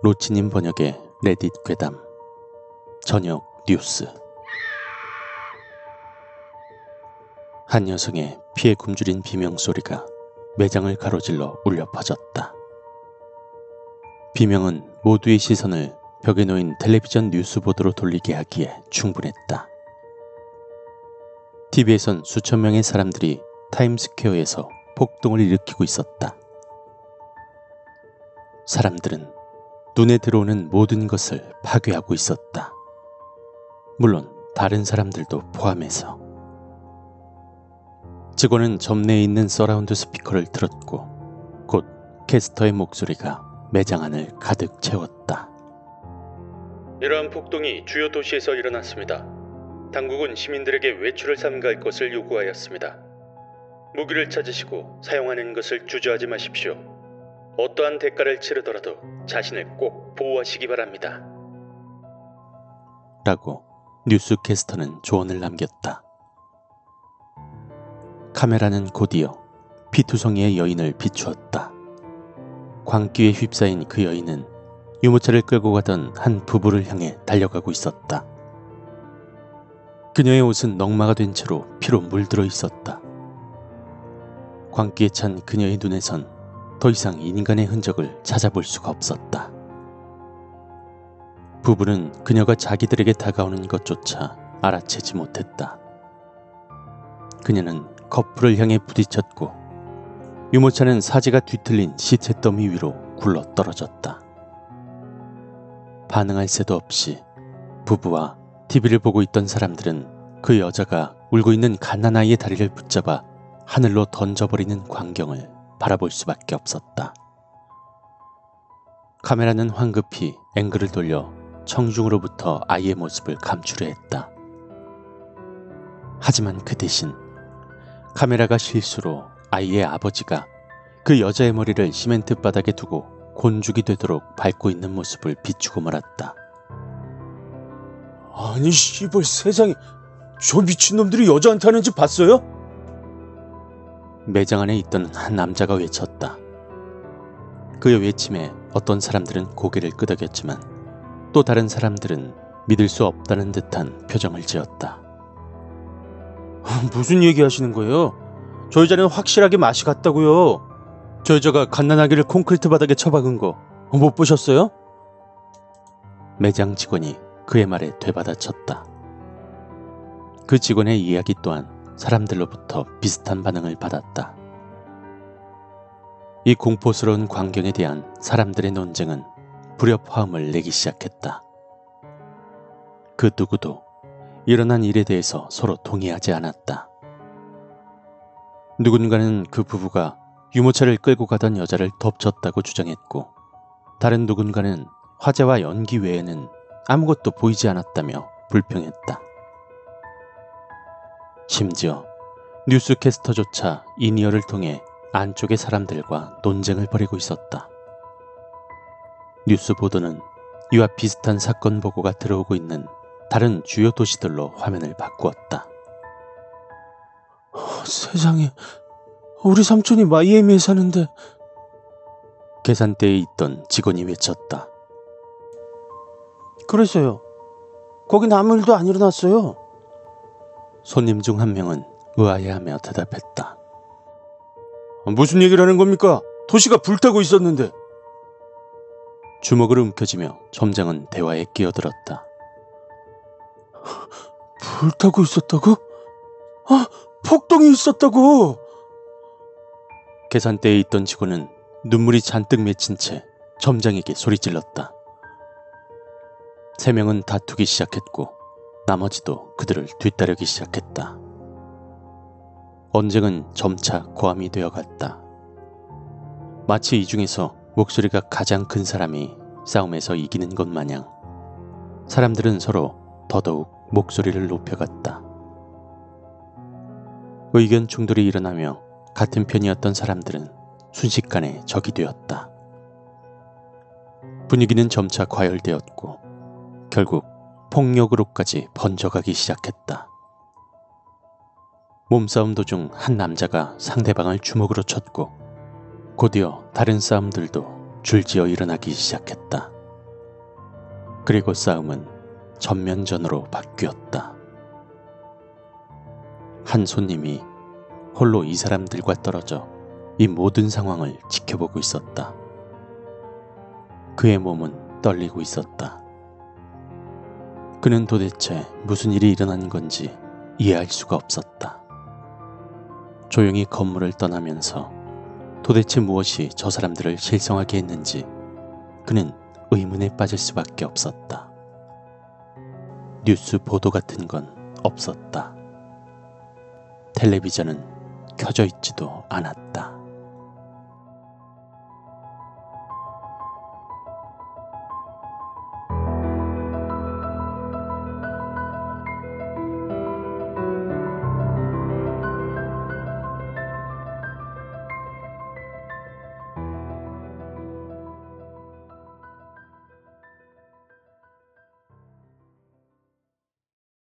로치님 번역의 Reddit 괴담 저녁 뉴스 한 여성의 피에 굶주린 비명소리가 매장을 가로질러 울려 퍼졌다. 비명은 모두의 시선을 벽에 놓인 텔레비전 뉴스보드로 돌리게 하기에 충분했다. TV에선 수천 명의 사람들이 타임스퀘어에서 폭동을 일으키고 있었다. 사람들은 눈에 들어오는 모든 것을 파괴하고 있었다. 물론 다른 사람들도 포함해서. 직원은 점내에 있는 서라운드 스피커를 틀었고 곧 캐스터의 목소리가 매장 안을 가득 채웠다. 이러한 폭동이 주요 도시에서 일어났습니다. 당국은 시민들에게 외출을 삼가할 것을 요구하였습니다. 무기를 찾으시고 사용하는 것을 주저하지 마십시오. 어떠한 대가를 치르더라도 자신을 꼭 보호하시기 바랍니다. 라고 뉴스캐스터는 조언을 남겼다. 카메라는 곧이어 피투성이의 여인을 비추었다. 광기에 휩싸인 그 여인은 유모차를 끌고 가던 한 부부를 향해 달려가고 있었다. 그녀의 옷은 넝마가 된 채로 피로 물들어 있었다. 광기에 찬 그녀의 눈에선 더 이상 인간의 흔적을 찾아볼 수가 없었다. 부부는 그녀가 자기들에게 다가오는 것조차 알아채지 못했다. 그녀는 커플을 향해 부딪혔고 유모차는 사지가 뒤틀린 시체 더미 위로 굴러 떨어졌다. 반응할 새도 없이 부부와 TV를 보고 있던 사람들은 그 여자가 울고 있는 갓난아이의 다리를 붙잡아 하늘로 던져버리는 광경을 바라볼 수밖에 없었다. 카메라는 황급히 앵글을 돌려 청중으로부터 아이의 모습을 감추려 했다. 하지만 그 대신 카메라가 실수로 아이의 아버지가 그 여자의 머리를 시멘트 바닥에 두고 곤죽이 되도록 밟고 있는 모습을 비추고 말았다. 아니 씨발 세상에 저 미친놈들이 여자한테 하는 짓 봤어요? 매장 안에 있던 한 남자가 외쳤다. 그의 외침에 어떤 사람들은 고개를 끄덕였지만 또 다른 사람들은 믿을 수 없다는 듯한 표정을 지었다. 무슨 얘기 하시는 거예요? 저 여자는 확실하게 맛이 갔다고요. 저 여자가 갓난아기를 콘크리트 바닥에 처박은 거 못 보셨어요? 매장 직원이 그의 말에 되받아쳤다. 그 직원의 이야기 또한 사람들로부터 비슷한 반응을 받았다. 이 공포스러운 광경에 대한 사람들의 논쟁은 불협화음을 내기 시작했다. 그 누구도 일어난 일에 대해서 서로 동의하지 않았다. 누군가는 그 부부가 유모차를 끌고 가던 여자를 덮쳤다고 주장했고, 다른 누군가는 화재와 연기 외에는 아무것도 보이지 않았다며 불평했다. 심지어 뉴스캐스터조차 이니어를 통해 안쪽의 사람들과 논쟁을 벌이고 있었다. 뉴스 보도는 이와 비슷한 사건 보고가 들어오고 있는 다른 주요 도시들로 화면을 바꾸었다. 세상에 우리 삼촌이 마이애미에 사는데 계산대에 있던 직원이 외쳤다. 그랬어요. 거긴 아무 일도 안 일어났어요. 손님 중 한 명은 의아해하며 대답했다. 무슨 얘기를 하는 겁니까? 도시가 불타고 있었는데. 주먹을 움켜쥐며 점장은 대화에 끼어들었다. 불타고 있었다고? 아, 폭동이 있었다고! 계산대에 있던 직원은 눈물이 잔뜩 맺힌 채 점장에게 소리질렀다. 세 명은 다투기 시작했고 나머지도 그들을 뒤따르기 시작했다. 언쟁은 점차 고함이 되어갔다. 마치 이 중에서 목소리가 가장 큰 사람이 싸움에서 이기는 것 마냥 사람들은 서로 더더욱 목소리를 높여갔다. 의견 충돌이 일어나며 같은 편이었던 사람들은 순식간에 적이 되었다. 분위기는 점차 과열되었고 결국 폭력으로까지 번져가기 시작했다. 몸싸움 도중 한 남자가 상대방을 주먹으로 쳤고 곧이어 다른 싸움들도 줄지어 일어나기 시작했다. 그리고 싸움은 전면전으로 바뀌었다. 한 손님이 홀로 이 사람들과 떨어져 이 모든 상황을 지켜보고 있었다. 그의 몸은 떨리고 있었다. 그는 도대체 무슨 일이 일어난 건지 이해할 수가 없었다. 조용히 건물을 떠나면서 도대체 무엇이 저 사람들을 실성하게 했는지 그는 의문에 빠질 수밖에 없었다. 뉴스 보도 같은 건 없었다. 텔레비전은 켜져 있지도 않았다.